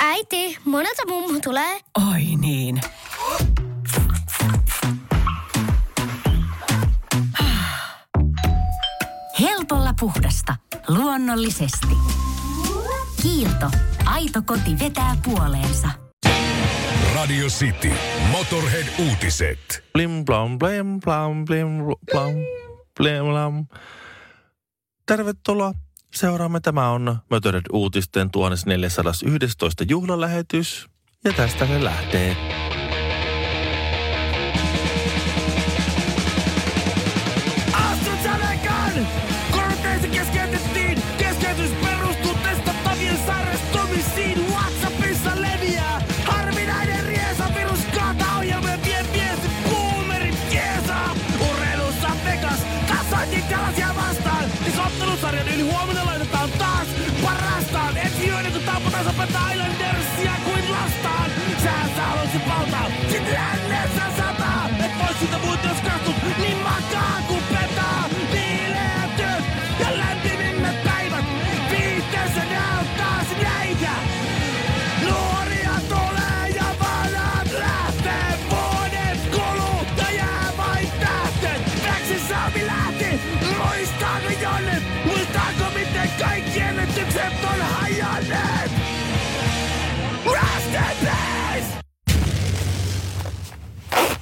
Äiti, monelta mummu tulee? Oi niin. Helpolla puhdasta. Luonnollisesti. Kiilto. Aito koti vetää puoleensa. Radio City. Motorhead-uutiset. Blim blam blim blam blim blam blim blam. Tervetuloa. Seuraamme. Tämä on Motorhead uutisten 1411 juhlalähetys. Ja tästä se lähtee. Tampa taas Islandersia kuin lastaan. Sä sä haluaisit valtaa. Sit lännessä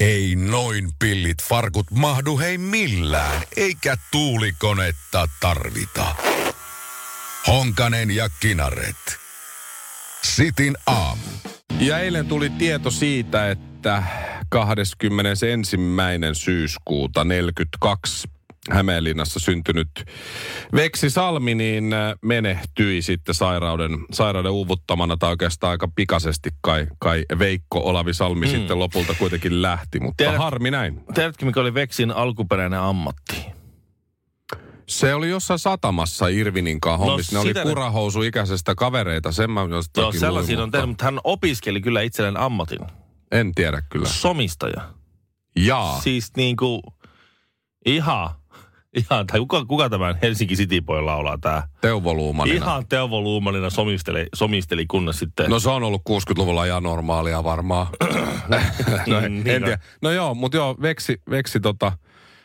Ei noin pillit farkut mahdu hei millään, eikä tuulikonetta tarvita. Honkanen ja Kinaret. Sitin aamu. Ja eilen tuli tieto siitä, että 21. syyskuuta 42 Hämeenlinnassa syntynyt Veksi Salmi niin äh, menehtyi sitten sairauden, sairauden uuvuttamana tai oikeastaan aika pikaisesti kai, kai Veikko Olavi Salmi mm. sitten lopulta kuitenkin lähti, mutta Tiedät- harmi näin. Tiedätkö, mikä oli Veksin alkuperäinen ammatti? Se oli jossain satamassa Irvinin kanssa hommissa. Ne oli kurahousu ikäisestä kavereita, sen mä Joo, sellaisia luin, on tehnyt, mutta hän opiskeli kyllä itselleen ammatin. En tiedä kyllä. Somistaja. Jaa. Siis niinku ihan, ihan, tai kuka, kuka tämän Helsinki City Boy laulaa tää? Teuvo Luumanina. Ihan Teuvo Luumanina somisteli, somisteli kunnes sitten. No se on ollut 60-luvulla ihan normaalia varmaan. no, en, Niin en on. tiedä. No joo, mutta joo, Veksi, Veksi tota,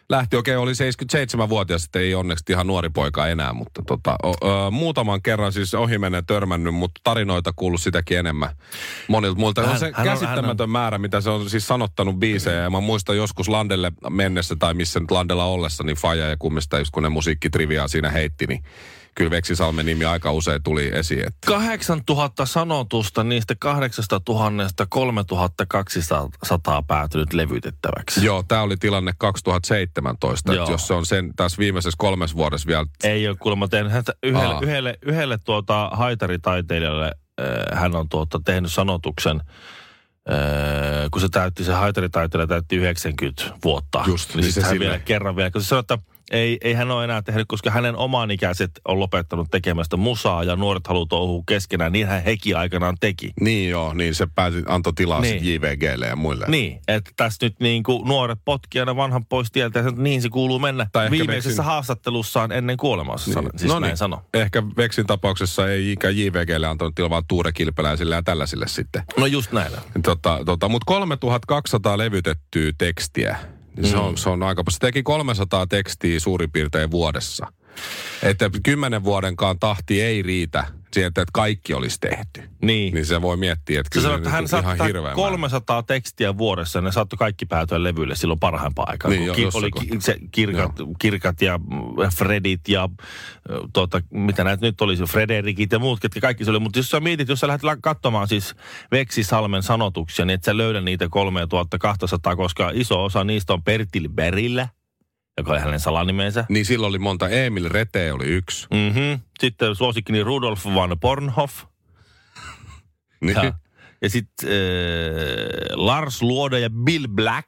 lähti okei, oli 77-vuotias, sitten ei onneksi ihan nuori poika enää, mutta tota, o, ö, muutaman kerran siis ohimennen törmännyt, mutta tarinoita kuullut sitäkin enemmän monilta muilta. Hän- on se hän on- käsittämätön määrä, mitä se on siis sanottanut biisejä, ja mä muistan joskus Landelle mennessä, tai missä nyt Landella ollessa, niin Faja ja kummista, just kun ne musiikkitriviaa siinä heitti, niin kyllä Veksi Salmen nimi aika usein tuli esiin. Että 8000 sanotusta, niistä 8000 3200 päätynyt levytettäväksi. Joo, tämä oli tilanne 2017, että jos se on sen tässä viimeisessä kolmes vuodessa vielä, Ei ole kuulemma tehnyt häntä yhdelle, Aa. yhdelle, yhdelle tuota haitaritaiteilijalle, äh, hän on tuota, tehnyt sanotuksen, äh, kun se täytti, se haitaritaiteilija täytti 90 vuotta. Just, niin niin se hän vielä kerran vielä, kun se sanoi, että ei, ei hän ole enää tehnyt, koska hänen omaan ikäiset on lopettanut tekemästä musaa ja nuoret haluaa touhua keskenään, niin hän hekin aikanaan teki. niin joo, niin se pääsi, antoi tilaa Niin. JVGlle ja muille. Niin, että tässä nyt niin kuin nuoret potkii aina vanhan pois tieltä ja niin se kuuluu mennä Tai viimeisessä Veksin- haastattelussaan ennen kuolemaansa. Niin. Siis no näin niin. sano. Ehkä Veksin tapauksessa ei ikään JVGlle antanut tilaa, vaan Tuure Kilpeläisille ja tällaisille sitten. No just näin. Tota, tota, Mutta 3200 levytettyä tekstiä, niin se, on, se on aika. Se teki 300 tekstiä suurin piirtein vuodessa. Että kymmenen vuodenkaan tahti ei riitä siihen, että kaikki olisi tehty. Niin. Niin se voi miettiä, että kyllä se hän nyt ihan saattaa hirveä määrä. 300 tekstiä vuodessa ne saattoi kaikki päätyä levylle silloin parhaimpaan aikaan. Niin, kun jo- oli ki- se kirkat, kirkat ja mm, Fredit ja ö, tuota, mitä näitä nyt olisi, Frederikit ja muut, ketkä kaikki se oli. Mutta jos sä mietit, jos sä lähdet katsomaan siis Veksi Salmen sanotuksia, niin et sä löydä niitä 3200, koska iso osa niistä on Pertil Berillä, joka oli hänen salanimensä. Niin silloin oli monta. Emil Rete oli yksi. Mm-hmm. Sitten suosikkini Rudolf van Bornhoff. Niin. Ja, ja sitten äh, Lars Luoda ja Bill Black.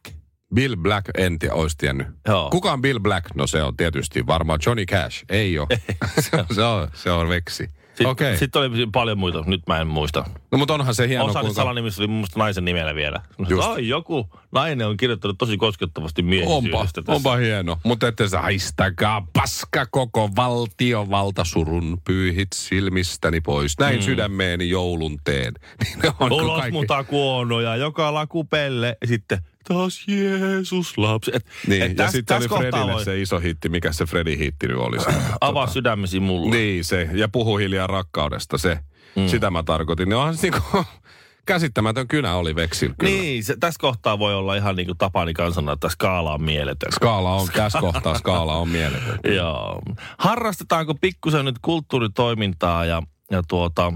Bill Black en tiedä, olisi tiennyt. Joo. Kuka on Bill Black? No se on tietysti varmaan Johnny Cash. Ei ole. se, on, se, on, se on Veksi. Sitten, Okei. sitten oli paljon muita, nyt mä en muista. No mutta onhan se hieno, Osa niistä kuinka... salanimistä oli mun naisen nimellä vielä. Just. Ai, joku nainen on kirjoittanut tosi koskettavasti Onpa, miehisyydestä tässä. onpa hieno. Mutta ette haistakaa paska koko valtiovalta surun pyyhit silmistäni pois. Näin mm. sydämeeni joulun teen. Niin on Ulos kaikki- muuta kuonoja, joka lakupelle. Ja sitten taas Jeesus lapsi. Et, Niin, et ja täs- sitten oli Fredille voi se iso hitti, mikä se Fredin hitti nyt oli. Se, Avaa sydämesi mulle. Niin se, ja puhu hiljaa rakkaudesta se. Mm. Sitä mä tarkoitin. Niin onhan se niinku, käsittämätön kynä oli veksil kyllä. Niin, se, tässä kohtaa voi olla ihan niin kuin Tapani kansana, että skaala on mieletön. Skaala on, tässä kohtaa skaala on mieletön. Joo. Harrastetaanko pikkusen nyt kulttuuritoimintaa ja, ja tuota...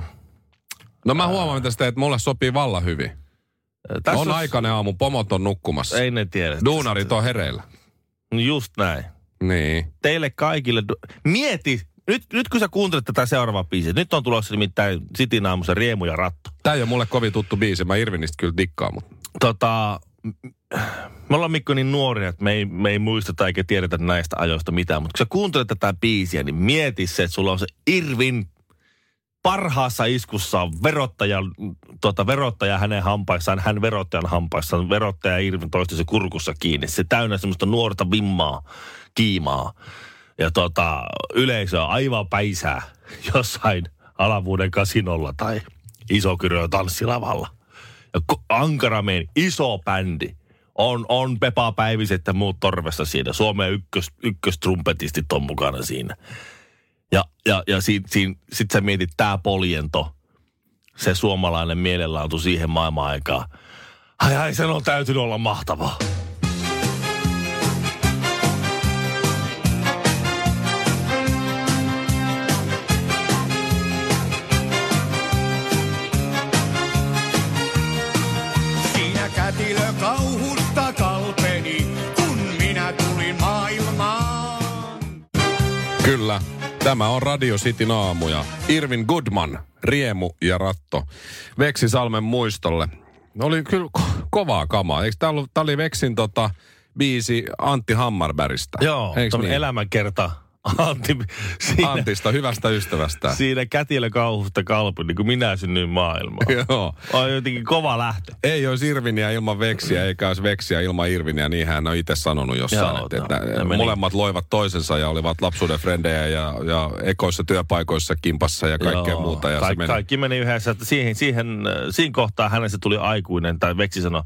No mä huomaan, teet, mulle sopii valla hyvin. Tässä on aikainen aamu, pomot on nukkumassa. Ei ne tiedä. Duunarit on hereillä. No Just näin. Niin. Teille kaikille... du- Mieti, nyt, nyt kun sä kuuntelet tätä seuraavaa biisiä, nyt on tulossa nimittäin Sitin aamussa Riemu ja Ratto. Tää ei ole mulle kovin tuttu biisi. Mä Irvinistä kyllä dikkaan, mutta... Tota, me ollaan Mikko niin nuoria, että me ei, me ei muisteta eikä tiedetä näistä ajoista mitään. Mutta kun sä kuuntelet tätä biisiä, niin mieti se, että sulla on se Irvin parhaassa iskussa on verottaja, tota, verottaja hänen hampaissaan, hän verottajan hampaissaan, verottaja Irvin toistensa kurkussa kiinni. Se täynnä semmoista nuorta vimmaa, kiimaa. Ja tota, yleisö on aivan päisää jossain alavuuden kasinolla tai isokyrö tanssilavalla. Ja ko- Ankarameen iso bändi. On, on Pepa Päiviset ja muut torvessa siinä. Suomen ykkös, ykköstrumpetistit on mukana siinä. Ja, ja, ja si, si, sit sä mietit tää poljento, se suomalainen mielenlaatu siihen maailman aikaan. Ai ai, sen on täytynyt olla mahtavaa. Siinä kätilö kauhusta kalpeni, kun minä tulin maailmaan. Kyllä. Tämä on Radio Cityn aamuja. Irvin Goodman, Riemu ja Ratto. Veksi Salmen muistolle. Oli kyllä ko- kovaa kamaa. Eikö tää, ollut, tää oli Veksin tota, biisi Antti Hammarbergistä? Joo, niin? elämänkerta Antti, siinä, Antista, hyvästä ystävästä. siinä kätilö kauhusta kalpi, niin kuin minä synnyin maailmaan. Joo. On jotenkin kova lähtö. Ei olisi Irviniä ilman Veksiä, eikä olisi Veksiä ilman Irviniä, niin hän on itse sanonut jossain. Joo, että, no, että ne meni. molemmat loivat toisensa ja olivat lapsuuden frendejä ja, ja ekoissa työpaikoissa kimpassa ja kaikkea Joo, muuta. Ja Kaik, se meni. Kaikki meni yhdessä. Että siihen, siihen, äh, siinä kohtaa hänestä tuli aikuinen, tai Veksi sanoi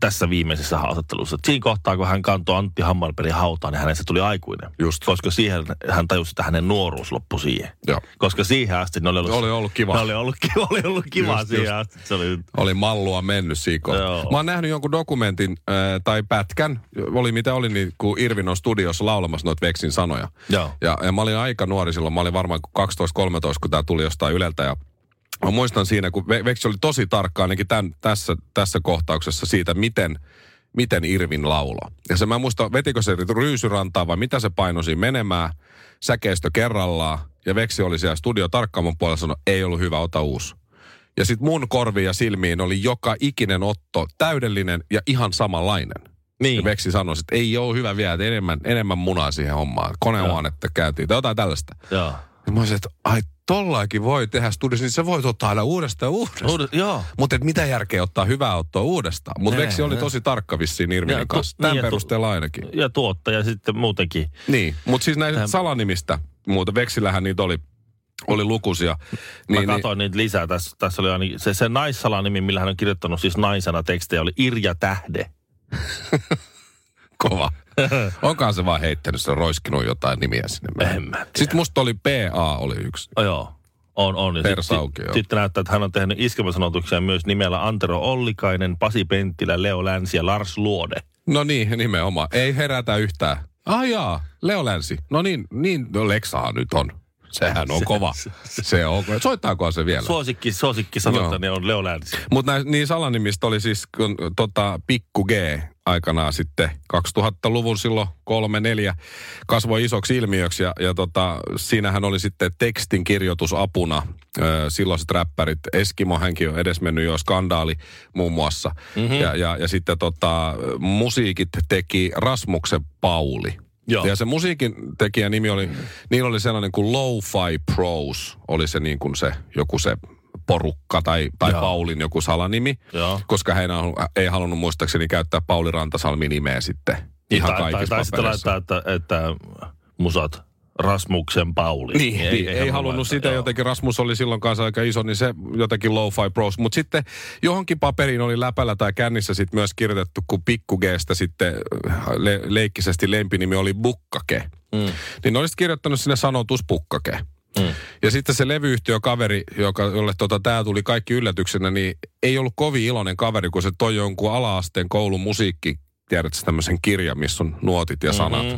tässä viimeisessä haastattelussa, siinä kohtaa, kun hän kantoi Antti Hammarbergin hautaan, niin hänestä tuli aikuinen. Just. Koska siihen hän tajusi, että hänen nuoruus loppui siihen. Joo. Koska siihen asti ne oli ollut, Oli ollut kiva. Ne oli ollut kiva, oli ollut kiva Just, siihen just. asti. Se oli, Oli mallua mennyt siiko. Joo. Mä oon nähnyt jonkun dokumentin äh, tai pätkän, oli mitä oli, niin kun Irvin on studiossa laulamassa noita Veksin sanoja. Joo. Ja, ja mä olin aika nuori silloin, mä olin varmaan 12-13, kun tää tuli jostain Yleltä ja Mä muistan siinä, kun Ve- Veksi oli tosi tarkka ainakin tämän, tässä, tässä kohtauksessa siitä, miten, miten Irvin laulo. Ja se mä muistan, vetikö se ryysyrantaa vai mitä se painoi siinä menemään, säkeistö kerrallaan. Ja Veksi oli siellä studio tarkkaamon puolella sanoi, ei ollut hyvä, ota uusi. Ja sitten mun korviin ja silmiin oli joka ikinen otto täydellinen ja ihan samanlainen. Niin. Ja Veksi sanoi, että ei ole hyvä vielä, että enemmän, enemmän munaa siihen hommaan. Konehuonetta käytiin tai jotain tällaista. joo. Ja mä olisin, että ai tollaakin voi tehdä studiossa, niin se voi ottaa aina uudestaan uudestaan. Uudet, joo. Mutta mitä järkeä ottaa hyvää ottoa uudestaan? Mutta Veksi oli nee. tosi tarkka vissiin Ja Irvinin kanssa. niin, Tämän ja perusteella ainakin. Ja tuottaja sitten muutenkin. Niin, mutta siis näistä Täm- salanimistä, muuta Veksillähän niitä oli, oli lukuisia. Mä Niin, niin, katsoin niitä lisää. Tässä, tässä oli ainakin, se, se naissalanimi, millä hän on kirjoittanut siis naisena tekstejä, oli Irja Tähde. kova. Onkaan se vaan heittänyt, se on roiskinut jotain nimiä sinne. En mä tiedä. Sitten musta oli PA oli yksi. Oh, joo, on, on. Ja Persa sit-. Sitten näyttää, että hän on tehnyt iskelmäsanotuksia myös nimellä Antero Ollikainen, Pasi Penttilä, Leo Länsi ja Lars Luode. No niin, nimenomaan. Ei herätä yhtään. Ah jaa, Leo Länsi. No niin, niin no Leksahan nyt on. Sehän on kova. Se on. Soittaakohan se vielä? Suosikki, suosikki sanotani on Leo Länsi. Mutta niin salanimistä oli siis kun, tota, Pikku G aikanaan sitten 2000-luvun silloin kolme, neljä kasvoi isoksi ilmiöksi ja, ja tota, siinähän oli sitten tekstin kirjoitusapuna silloiset räppärit. Eskimo hänkin on edesmennyt jo skandaali muun muassa. Mm-hmm. Ja, ja, ja sitten tota, musiikit teki Rasmuksen Pauli. Joo. Ja se musiikin tekijän nimi oli, niillä oli sellainen kuin Lo-Fi Pros, oli se niin kuin se, joku se porukka tai, tai Joo. Paulin joku salanimi. Joo. Koska hän ei halunnut muistaakseni käyttää Pauli Rantasalmi nimeä sitten ihan tai, tai, kaikissa tai sitten papereissa. laittaa, että, että musat Rasmuksen Pauli. Niin, ei, ei, ei halunnut laittaa, sitä joo. jotenkin. Rasmus oli silloin kanssa aika iso, niin se jotenkin lo-fi pros. Mutta sitten johonkin paperiin oli läpällä tai kännissä sitten myös kirjoitettu, kun Pikku Gstä sitten äh, le- leikkisesti lempinimi oli Bukkake. Mm. Niin ne olisi kirjoittanut sinne sanotus Bukkake. Mm. Ja sitten se levyyhtiökaveri, joka, jolle tota, tämä tuli kaikki yllätyksenä, niin ei ollut kovin iloinen kaveri, kun se toi jonkun ala-asteen koulun musiikki, tiedätkö tämmöisen kirjan, missä on nuotit ja sanat. Mhm.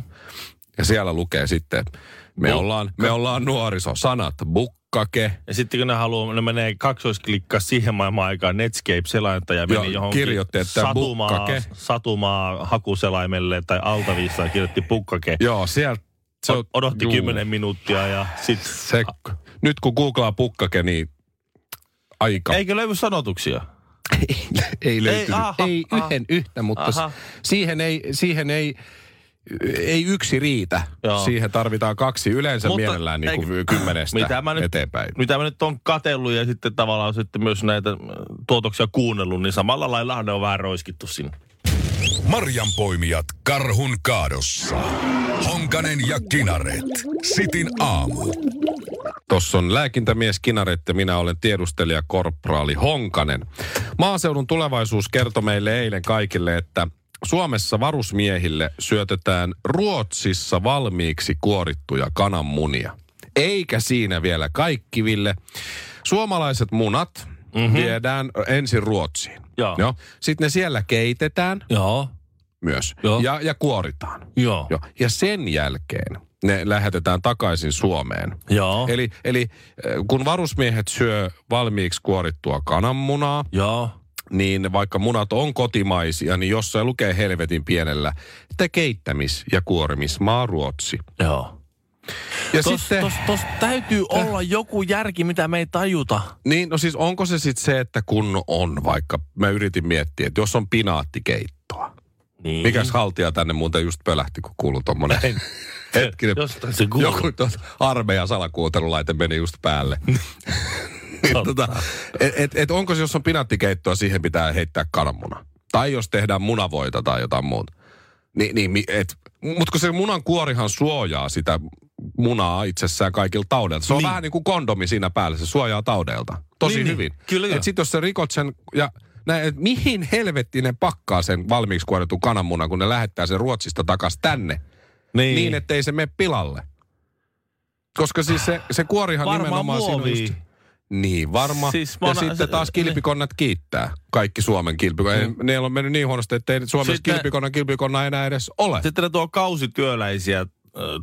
Ja siellä lukee sitten, me Bukka- ollaan, me ollaan nuoriso. Sanat, bukkake. Ja sitten kun ne haluaa, ne menee kaksoisklikkaa siihen maailman aikaan Netscape-selainta ja Joo, meni johonkin kirjoitti, että satumaa, bukkake. satumaa hakuselaimelle tai altavissa ja kirjoitti pukkake. Joo, sieltä. Se odotti juu. 10 minuuttia ja sitten... Se, nyt kun googlaa pukkake, niin aika. Eikö löydy sanotuksia? ei löytynyt. Ei, aha, ei aha. yhden yhtä, mutta Aha. siihen ei, siihen ei, ei yksi riitä. Joo. Siihen tarvitaan kaksi yleensä Mutta mielellään niin kuin eikö- kymmenestä Mitä mä nyt- eteenpäin. Mitä mä nyt on katellut ja sitten tavallaan sitten myös näitä tuotoksia kuunnellut, niin samalla lailla ne on vähän roiskittu sinne. Marjanpoimijat karhun kaadossa. Honkanen ja Kinaret. Sitin aamu. Tuossa on lääkintämies Kinaret ja minä olen tiedustelija Korpraali Honkanen. Maaseudun tulevaisuus kertoi meille eilen kaikille, että Suomessa varusmiehille syötetään Ruotsissa valmiiksi kuorittuja kananmunia. Eikä siinä vielä kaikkiville. Suomalaiset munat mm-hmm. viedään ensin Ruotsiin. Joo. Joo. Sitten ne siellä keitetään Joo. myös Joo. ja, ja kuoritaan. Joo. Joo. Ja sen jälkeen ne lähetetään takaisin Suomeen. Joo. Eli, eli äh, kun varusmiehet syö valmiiksi kuorittua kananmunaa, Joo. niin vaikka munat on kotimaisia, niin jossain lukee helvetin pienellä, että keittämis- ja kuorimismaa Ruotsi. Joo. Ja Tos, sitten, tos, tos täytyy olla joku järki, mitä me ei tajuta. niin no siis onko se sitten se, että kun on vaikka, mä yritin miettiä, että jos on pinaattikeittoa. Niin. Mikäs haltija tänne muuten just pölähti, kun kuului tommonen hetkinen. Jostain se kuuluu. Joku tuota armeijan salakuuntelulaite meni just päälle. niin, tota, et, et, et onko se, jos on pinaattikeittoa, siihen pitää heittää kananmuna. Tai jos tehdään munavoita tai jotain muuta. Ni, niin, et, mutta kun se munan kuorihan suojaa sitä munaa itsessään kaikilta taudelta. Se on Niin. niin. vähän niin kuin kondomi siinä päällä, se suojaa taudelta. Tosi Niin, niin. hyvin. Kyllä joo. Et sit jos sä rikot sen ja näin, et mihin helvettiin ne pakkaa sen valmiiksi kuoritun kananmunan, kun ne lähettää sen Ruotsista takas tänne Niin. niin, ettei se mene pilalle. Koska siis se, se kuorihan Varmaan nimenomaan siinä muovia. just... Niin, varma. Siis ja sitten taas kilpikonnat kiittää. Kaikki Suomen kilpikonnat. Mm. Ne on mennyt niin huonosti, että ei Suomessa Sitten- kilpikonnan kilpikonna enää edes ole. Sitten ne tuo kausityöläisiä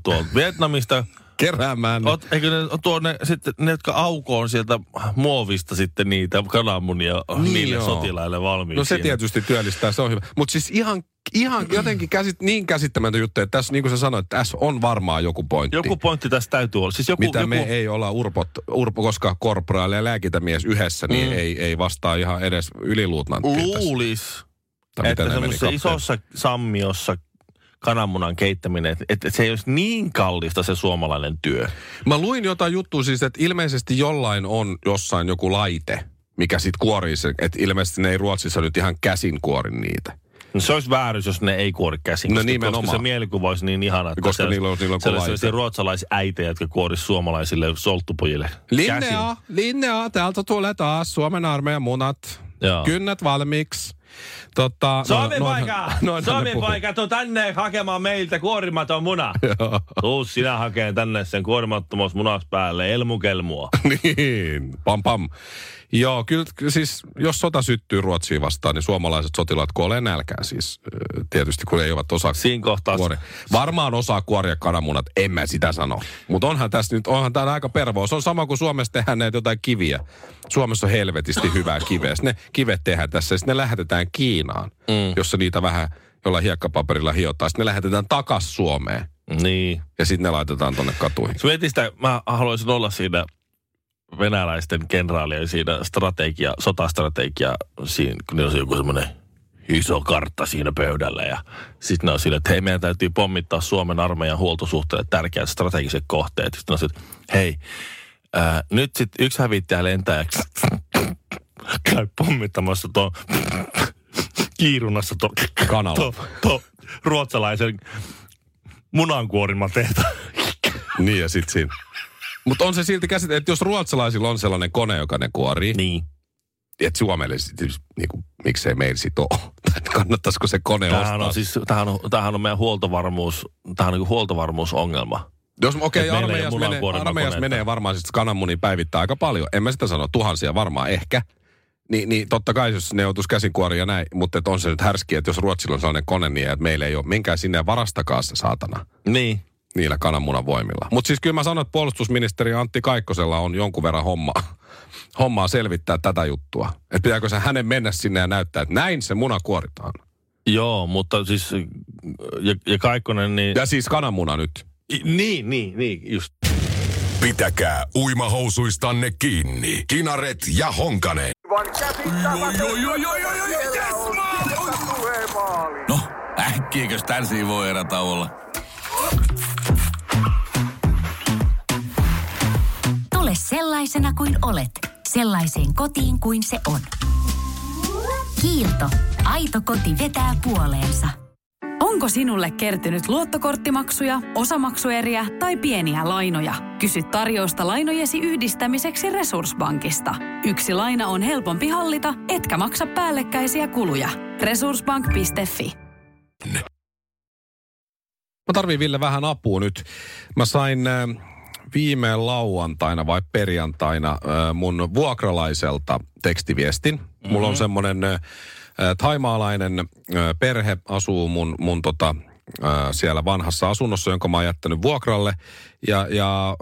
tuolta Vietnamista. Keräämään. Ot, eikö ne tuo ne, sitten, ne, jotka aukoon sieltä muovista sitten niitä kananmunia Niin niille joo. sotilaille valmiiksi. No se tietysti työllistää, se on hyvä. Mutta siis ihan, ihan jotenkin käsit, niin käsittämätön juttu, että tässä niin kuin sä sanoit, että tässä on varmaan joku pointti. Joku pointti tässä täytyy olla. Siis joku, mitä joku, me ei olla urpot, urpo, koska korporaali ja lääkintämies yhdessä, niin Mm. ei, ei vastaa ihan edes yliluutnanttiin tässä. luulis, Tai että semmoisessa isossa sammiossa kananmunan keittäminen, että, että se ei olisi niin kallista se suomalainen työ. Mä luin jotain juttua siis, että ilmeisesti jollain on jossain joku laite, mikä sit kuorii sen, että ilmeisesti ne ei Ruotsissa nyt ihan käsin kuori niitä. No se olisi väärys, jos ne ei kuori käsin. No koska, nimenomaan. Koska se mielikuva olisi niin ihana, että Koska niillä on- niillä on sellaisia ruotsalaisäitejä, jotka kuorisi suomalaisille solttupojille Linnea, Linnea, täältä tulee taas Suomen armeijan munat. Joo. Kynnät valmiiksi. Tota, no- noinhan- noinhan ne Suomen puhuu. paikka, tuu tänne hakemaan meiltä kuorimaton muna. Tuu sinä hakeen tänne sen kuorimattomuus munas päälle, elmukelmua. niin, pam pam. Joo, kyllä siis jos sota syttyy Ruotsiin vastaan, niin suomalaiset sotilaat kuolee nälkään siis. Tietysti kun ei ovat osaa Siinä kohtaa kuori. Varmaan osaa kuoria kananmunat, en mä sitä sano. Mutta onhan tässä nyt, onhan tää aika pervoa. Se on sama kuin Suomessa tehdään näitä jotain kiviä. Suomessa on helvetisti hyvää kiveä. Sitten ne kivet tehdään tässä ja sitten ne lähetetään Kiinaan, mm. jossa niitä vähän jollain hiekkapaperilla hiotaan. Sitten ne lähetetään takas Suomeen Niin. ja sitten ne laitetaan tonne katuihin. Sitä, mä haluaisin olla siinä venäläisten kenraalien siinä strategia, sotastrategia, siinä, kun niillä on joku semmoinen iso kartta siinä pöydällä. Ja sitten ne on sille, että hei, meidän täytyy pommittaa Suomen armeijan huoltosuhteelle tärkeät strategiset kohteet. Sitten on sille, että hei, ää, nyt sitten yksi hävittäjä lentää ja käy pommittamassa tuon kiirunassa tuon Kanala. to, to, ruotsalaisen munankuoriman tehtaan. Niin ja sit siinä. Mutta on se silti käsite, että jos ruotsalaisilla on sellainen kone, joka ne kuorii, Niin. että Suomelle sit, niinku, miksei meillä sit ole. Kannattaisiko se kone Tämähän ostaa? on, siis, tämähän, on, tämähän on meidän huoltovarmuus, tämähän on niin huoltovarmuusongelma. Jos, okei, okay, ole armeijassa, menee, armeijassa menee varmaan siis kananmunia päivittää aika paljon. En mä sitä sano, tuhansia varmaan ehkä. Ni, niin totta kai, jos ne joutuisi käsinkuoria ja näin, mutta et on se nyt härski, että jos Ruotsilla on sellainen kone, niin että meillä ei ole minkään sinne ja varastakaan se saatana Niin. niillä kananmunan voimilla. Mutta siis kyllä mä sanon, että puolustusministeri Antti Kaikkosella on jonkun verran hommaa, hommaa selvittää tätä juttua. Että pitääkö se hänen mennä sinne ja näyttää, että näin se muna kuoritaan. Joo, mutta siis, ja, ja Kaikkonen, niin... Ja siis kananmuna nyt. I, niin, niin, niin, just. Pitäkää uimahousuistanne kiinni. Kinaret ja Honkanen. No, äkkiäkös tän voi erätauolla? Tule sellaisena kuin olet, sellaiseen kotiin kuin se on. Kiilto. Aito koti vetää puoleensa. Onko sinulle kertynyt luottokorttimaksuja, osamaksueriä tai pieniä lainoja? Kysy tarjousta lainojesi yhdistämiseksi Resurssbankista. Yksi laina on helpompi hallita, etkä maksa päällekkäisiä kuluja. Resurssbank.fi Mä tarviin Ville vähän apua nyt. Mä sain äh, viime lauantaina vai perjantaina äh, mun vuokralaiselta tekstiviestin. Mm-hmm. Mulla on semmonen äh, taimaalainen perhe asuu mun, mun tota, siellä vanhassa asunnossa, jonka mä oon jättänyt vuokralle. Ja, ja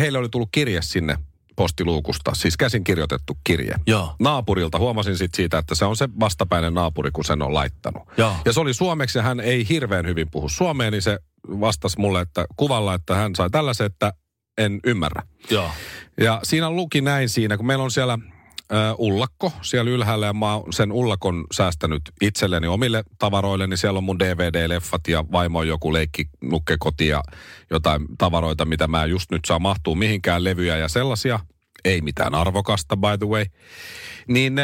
heille oli tullut kirje sinne postiluukusta, siis käsin kirjoitettu kirje. Joo. Naapurilta huomasin sit siitä, että se on se vastapäinen naapuri, kun sen on laittanut. Joo. Ja se oli suomeksi ja hän ei hirveän hyvin puhu suomea, niin se vastasi mulle että kuvalla, että hän sai tällaisen, että en ymmärrä. Joo. Ja siinä luki näin siinä, kun meillä on siellä ö, ullakko siellä ylhäällä ja mä oon sen ullakon säästänyt itselleni omille tavaroille, niin siellä on mun DVD-leffat ja vaimo on joku leikki nukkekoti ja jotain tavaroita, mitä mä just nyt saa mahtuu mihinkään levyjä ja sellaisia. Ei mitään arvokasta, by the way. Niin, ö,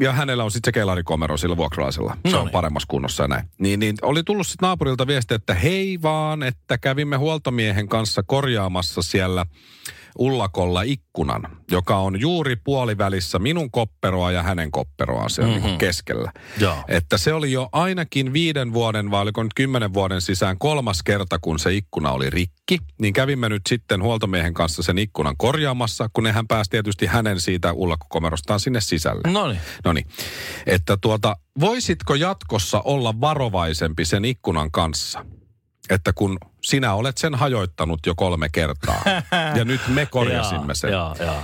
ja hänellä on sitten se kellarikomero sillä vuokralaisella. Se No on niin. paremmassa kunnossa ja näin. Niin, niin oli tullut sitten naapurilta viesti, että hei vaan, että kävimme huoltomiehen kanssa korjaamassa siellä ullakolla ikkunan, joka on juuri puolivälissä minun kopperoa ja hänen kopperoaan siellä mm-hmm. niin keskellä. Joo. Että se oli jo ainakin viiden vuoden, vai oliko nyt kymmenen vuoden sisään kolmas kerta, kun se ikkuna oli rikki. Niin kävimme nyt sitten huoltomiehen kanssa sen ikkunan korjaamassa, kun hän pääsi tietysti hänen siitä ullakkokomerostaan sinne sisälle. No niin. No niin. Että tuota, voisitko jatkossa olla varovaisempi sen ikkunan kanssa? Että kun sinä olet sen hajoittanut jo kolme kertaa ja nyt me korjasimme sen. Joo, joo.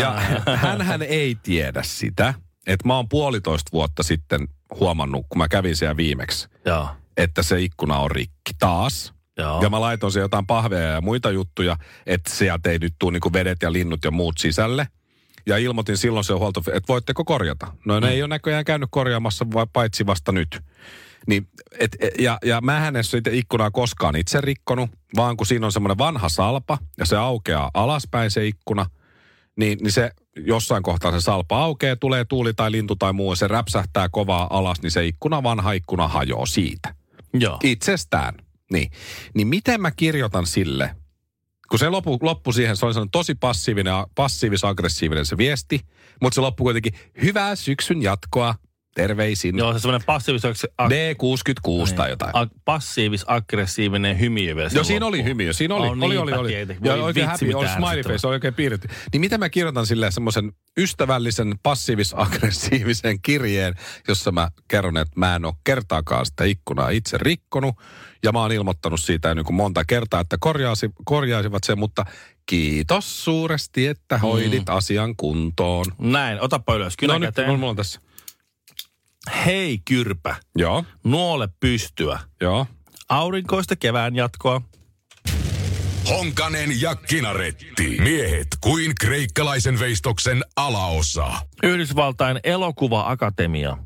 Ja hänhän ei tiedä sitä, että mä oon puolitoista vuotta sitten huomannut, kun mä kävin siellä viimeksi, Joo. että se ikkuna on rikki taas. Joo. Ja mä laitoin siihen jotain pahveja ja muita juttuja, että sieltä ei nyt tule niinku vedet ja linnut ja muut sisälle. Ja ilmoitin silloin se huolto, että voitteko korjata. No ne ei ole näköjään käynyt korjaamassa, va- paitsi vasta nyt. Niin, et, et, ja, ja mä en sitä ikkunaa koskaan itse rikkonut, vaan kun siinä on semmoinen vanha salpa ja se aukeaa alaspäin se ikkuna, niin, niin se jossain kohtaa se salpa aukeaa, tulee tuuli tai lintu tai muu ja se räpsähtää kovaa alas, niin se ikkuna, vanha ikkuna hajoaa siitä. Joo. Itsestään. Niin. Niin miten mä kirjoitan sille, kun se loppu, loppu siihen, se oli sellainen tosi passiivinen, passiivis-aggressiivinen se viesti, mutta se loppu kuitenkin, hyvää syksyn jatkoa, terveisin. Joo, se semmoinen passiivis, D66 tai jotain. passiivis-aggressiivinen hymiö vielä. Joo, sen siinä oli loppuun. hymiö. Siinä oli, Oh, oli, oli, oli. tietenkin. Ja oikein vitsi, happy, oli smiley face, oli oikein piirretty. Niin miten mä kirjoitan silleen semmoisen ystävällisen passiivis-aggressiivisen kirjeen, jossa mä kerron, että mä en ole kertaakaan sitä ikkunaa itse rikkonut. Ja mä oon ilmoittanut siitä niin kuin monta kertaa, että korjaasi, korjaisivat sen, mutta kiitos suuresti, että hoidit mm. asian kuntoon. Näin, otapa ylös. No Kynä nyt, käteen. mulla mulla on tässä. Hei kyrpä, Joo, nuole pystyä. joo. Aurinkoista kevään jatkoa. Honkanen ja Kinaretti. Miehet kuin kreikkalaisen veistoksen alaosa. Yhdysvaltain elokuva-akatemia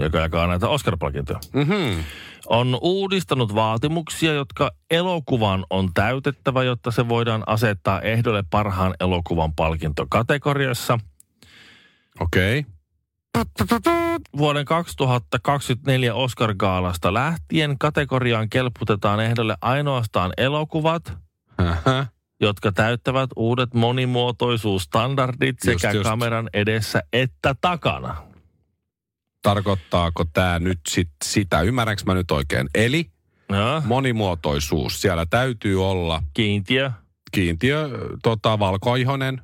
joka jakaa näitä Oscar-palkintoja, Mm-hmm. on uudistanut vaatimuksia, jotka elokuvan on täytettävä, jotta se voidaan asettaa ehdolle parhaan elokuvan palkintokategoriassa. Okei. Vuoden 2024 Oscar-gaalasta lähtien kategoriaan kelputetaan ehdolle ainoastaan elokuvat, Okay. jotka täyttävät uudet monimuotoisuusstandardit Just, sekä just. kameran edessä että takana. Tarkoittaako tämä nyt sit sitä, ymmärränkö mä nyt oikein? Eli Ja, monimuotoisuus. Siellä täytyy olla kiintiö. kiintiö, tota, valkoihonen,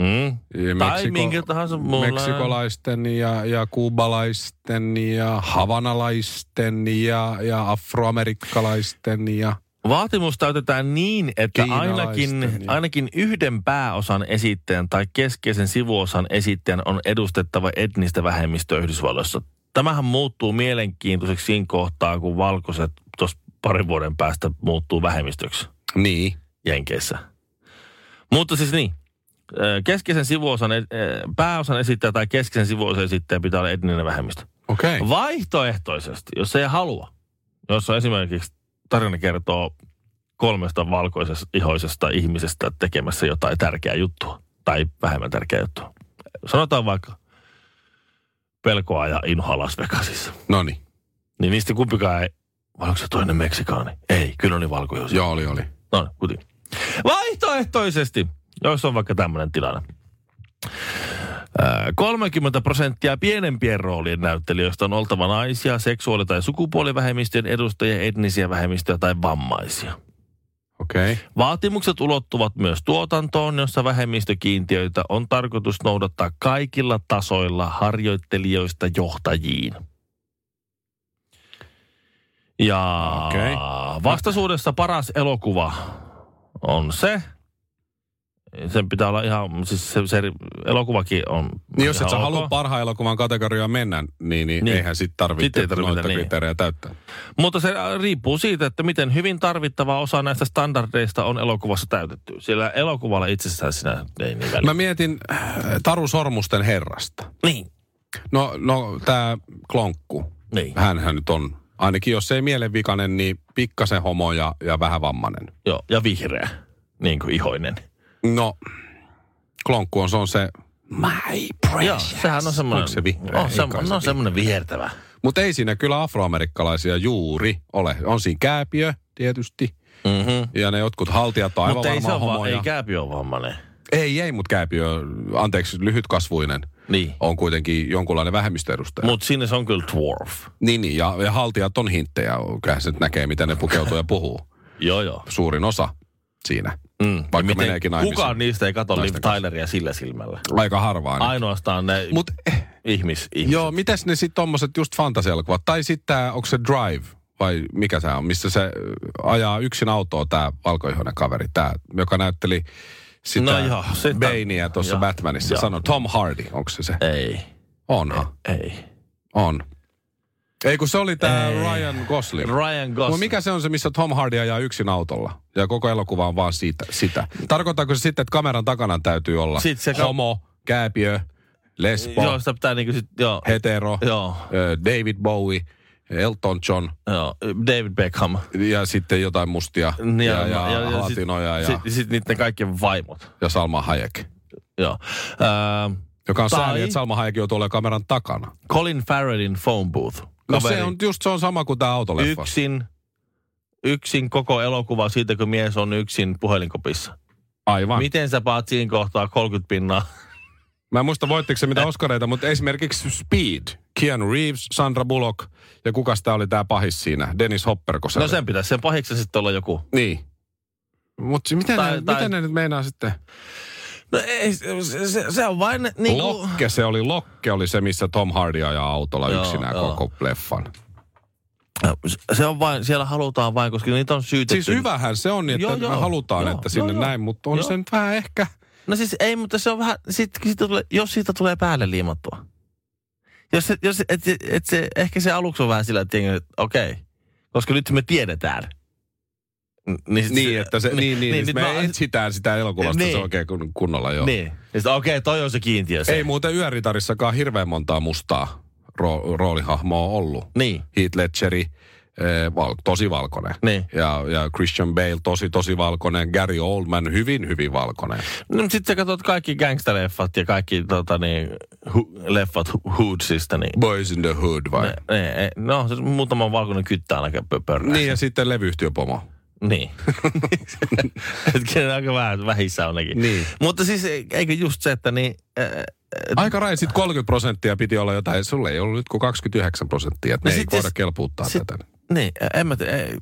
Mm. Tai minkä tahansa mulla. meksikolaisten ja, ja kuubalaisten ja havanalaisten ja, ja afroamerikkalaisten ja... Vaatimus täytetään niin, että ainakin, ainakin yhden pääosan esittäjän tai keskeisen sivuosan esittäjän on edustettava etnistä vähemmistöä Yhdysvalloissa. Tämähän muuttuu mielenkiintoiseksi siinä kohtaa, kun valkoiset tuossa parin vuoden päästä muuttuu vähemmistöksi Niin. Jenkeissä. Mutta siis niin, ö, keskeisen sivuosan, ö, pääosan esittäjä tai keskeisen sivuosan esittäjä pitää olla etninen vähemmistö. Okay. Vaihtoehtoisesti, jos ei halua, jos on esimerkiksi tarina kertoo kolmesta valkoisesta ihoisesta ihmisestä tekemässä jotain tärkeää juttua tai vähemmän tärkeää juttua. Sanotaan vaikka pelkoa ja inhoa Las Vegasissa. No niin. Niin niistä kumpikaan ei, vai onko se toinen meksikaani? Ei, kyllä oli valkoihoisia. Joo, oli, oli. No kuitenkin. Vaihtoehtoisesti, jos on vaikka tämmöinen tilanne. Ää, 30 prosenttia pienempien roolien näyttelijöistä on oltava naisia, seksuaali- tai sukupuolivähemmistöjen edustajia, etnisiä vähemmistöjä tai vammaisia. Okei. Okay. Vaatimukset ulottuvat myös tuotantoon, jossa vähemmistökiintiöitä on tarkoitus noudattaa kaikilla tasoilla harjoittelijoista johtajiin. Ja Okei. vastaisuudessa paras elokuva on se, sen pitää olla ihan, siis se, se elokuvakin on Niin jos et sä ok. halua parhaan elokuvan kategoriaan mennä, niin, niin, Niin. eihän sit tarvitse ei tarvitse, noita niin. kriteerejä täyttää. Mutta se riippuu siitä, että miten hyvin tarvittava osa näistä standardeista on elokuvassa täytetty. Sillä elokuvalla itsessään sinä ei niin väliä. Mä mietin äh, Taru Sormusten herrasta. Niin, No, no tämä klonkku, niin. hänhän nyt on, ainakin jos ei mielenvikainen, niin pikkasen homo ja, ja vähän vammainen. Joo, ja vihreä, niin kuin ihoinen. No, klonkku on, se on se my precious. Joo, sehän on semmoinen, se vihreä? on, se, no, semmoinen vihertävä. Mutta ei siinä kyllä afroamerikkalaisia juuri ole. On siinä kääpiö tietysti. Mm-hmm. Ja ne jotkut haltijat on aivan Mutta ei se vaan, homoja. ei kääpi ole vammainen. ei, ei, mutta kääpiö, anteeksi, lyhytkasvuinen Niin. on kuitenkin jonkunlainen vähemmistöedustaja. Mutta sinne se on kyllä dwarf. Niin, niin ja, ja haltijat on hinttejä. Kyllähän se näkee, miten ne pukeutuu ja puhuu. Joo, joo. Suurin osa siinä. Mm. Vaikka Ja miten meneekin naimisiin. Kukaan niistä ei katso Liv. Tyleria sillä silmällä. Aika harvaan. Ainoastaan ne Mutta ihmis, ihmiset. joo, mitäs ne sitten tommoset just fantasiaelokuvat? Tai sitten onko se Drive? Vai mikä se on? Missä se ajaa yksin autoa tämä valkoihoinen kaveri, tää, joka näytteli sitä No joo, sitä- Baineä tuossa Batmanissa. joo. Sano Tom Hardy, onko se se? Ei, Onhan. ei. On. Ei kun se oli tämä. Ryan Gosling. Ryan Gosling. mikä se on se, missä Tom Hardy ajaa yksin autolla? Ja koko elokuva on vaan siitä, sitä. Tarkoittaako se sitten, että kameran takana täytyy olla se ka- homo, kääpiö, lesbo, Joo, sitä pitää niinku sit, joo, hetero, joo, David Bowie, Elton John joo, David Beckham. ja sitten jotain mustia Niin, ja, ja, ja, sit- latinoja ja, Sit, sit niiden kaikkien vaimot. ja Salma Hayek. Joo. Äh, Joka on Tai- sääli, että Salma Hayek joutuu olemaan kameran takana. Colin Farrellin phone booth. No se on just se on sama kuin tämä autoleffa. yksin, yksin koko elokuva siitä, kun mies on yksin puhelinkopissa. Aivan. Miten sä paat siinä kohtaa 30 pinnaa? Mä en muista voittiko se mitä Oscareita, mutta esimerkiksi Speed, Keanu Reeves, Sandra Bullock ja kuka sitä oli tämä pahis siinä, Dennis Hopper, No sen pitäisi sen pahiksi sitten olla joku. Niin. Mutta miten, Tai- ne, tai- miten ne nyt meinaa sitten? No ei, se, se, on vain niin kuin... Lokke se oli, Lokke oli se, missä Tom Hardy ajaa autolla Joo, yksinään joo. koko leffan. Se on vain, siellä halutaan vain, koska niitä on syytetty. Siis hyvähän se on, että Joo, me joo, halutaan, joo, että sinne joo, näin, mutta on Joo. se nyt vähän ehkä... No siis ei, mutta se on vähän, sit, siitä tulee, jos siitä tulee päälle liimattua. Jos, jos et, et, et se, ehkä se aluksi on vähän sillä, että okei, koska nyt me tiedetään. Niin, sit Niin, että se, niin, niin, niin, nyt niin me mä- etsitään sitä elokuvasta Niin. se oikein kun- kunnolla, joo. Niin. Ja sit, okei, toi on se kiintiö se. Ei muuten Yöritarissakaan hirveän montaa mustaa ro- roolihahmoa ollut. Niin. Heath Ledgeri, eh, val- tosi valkoinen. Niin. Ja, ja Christian Bale, tosi tosi valkoinen. Gary Oldman, hyvin hyvin valkoinen. No sitten sä katsot kaikki gangsterleffat ja kaikki tota, niin, hu, leffat hu- Hoodsista, niin... Boys in the Hood vai? Ne, ne, no, se muutama valkoinen kyttä ainakin pö- pörrää. Niin ja sitten levyyhtiöpomo. Niin. ne aika vähän vähissä on nekin. Niin. Mutta siis eikö just se, että niin... Äh, Aika raja, sitten 30 prosenttia piti olla jotain. Sulle ei ollut nyt kuin 29 prosenttia. Että No ne ei sit voida kelpuuttaa sit- tätä. niin, en mä tiedä, eh,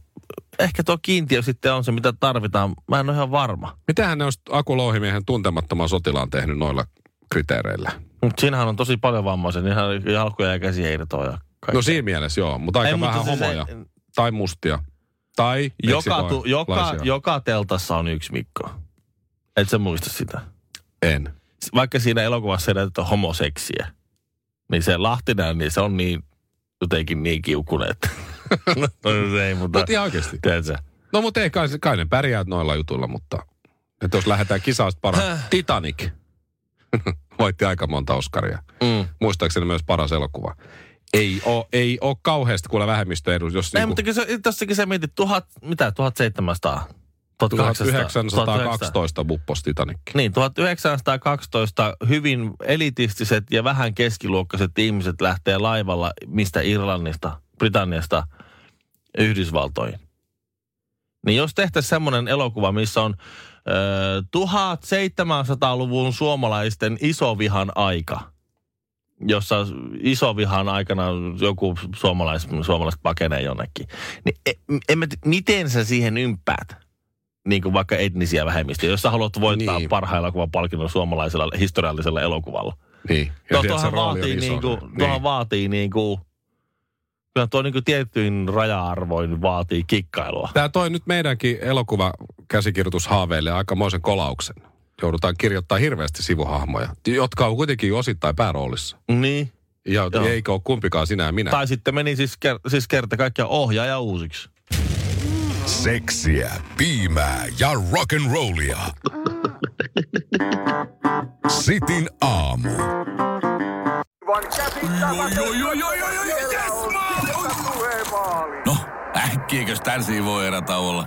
ehkä tuo kiintiö sitten on se, mitä tarvitaan. Mä en ole ihan varma. Mitähän ne olisi Aku Louhimiehen tuntemattoman sotilaan tehnyt noilla kriteereillä? Mutta siinähän on tosi paljon vammaisia, niin ihan jalkoja ja käsiä irtoa ja kaikkea. No siinä mielessä joo, mutta aika Ei, mutta vähän siis homoja. ei- Tai mustia. Tai joka, tu, joka, joka teltassa on yksi Mikko. Et sä muista sitä. En. Vaikka siinä elokuvassa ei näytetä homoseksiä, niin se Lahtinen, niin se on niin jotenkin niin kiukunen, että... no, se ei, mutta... Mutta ihan oikeasti. Tiedätkö? No mutta ei kai, kai ne pärjää noilla jutuilla, mutta... Että jos lähdetään kisasta paras... Titanic. Voitti aika monta Oscaria. Mm. Muistaakseni myös paras elokuva. Ei oo, ei oo kauheasti kuule vähemmistöedus, jos Ei, niinku mutta kyllä se, tossakin sä mietit, tuhat, mitä, 1700? 1912 buppos Titanic. Niin, 1912 hyvin elitistiset ja vähän keskiluokkaiset ihmiset lähtee laivalla mistä Irlannista, Britanniasta, Yhdysvaltoihin. Niin jos tehtäisiin semmoinen elokuva, missä on ö, 1700-luvun suomalaisten isovihan aika, jossa isovihan aikana joku suomalais, suomalaiset pakenee jonnekin, niin en mä, t- miten sä siihen ympäät? Niin kuin vaikka etnisiä vähemmistöjä, jos sä haluat voittaa Niin. niin. parhaan elokuvan palkinnon suomalaisella historiallisella elokuvalla. Niin. Ja No, tuohan vaatii, iso. niinku, Niin. tuohan vaatii niinku, kyllä tuo niinku tiettyin raja-arvoin vaatii kikkailua. Tämä toi nyt meidänkin elokuvakäsikirjoitushaaveille aikamoisen kolauksen. Joudutaan kirjoittaa hirveästi sivuhahmoja, jotka on kuitenkin osittain pääroolissa. Niin. Ja Joo. eikä ole kumpikaan sinä ja minä. Tai sitten meni siis, ker- siis kerta kaikkiaan ohjaaja uusiksi. Seksiä, piimää ja rock'n'rollia. Sitin aamu. No, äkkiäkös tän voi erätauolla?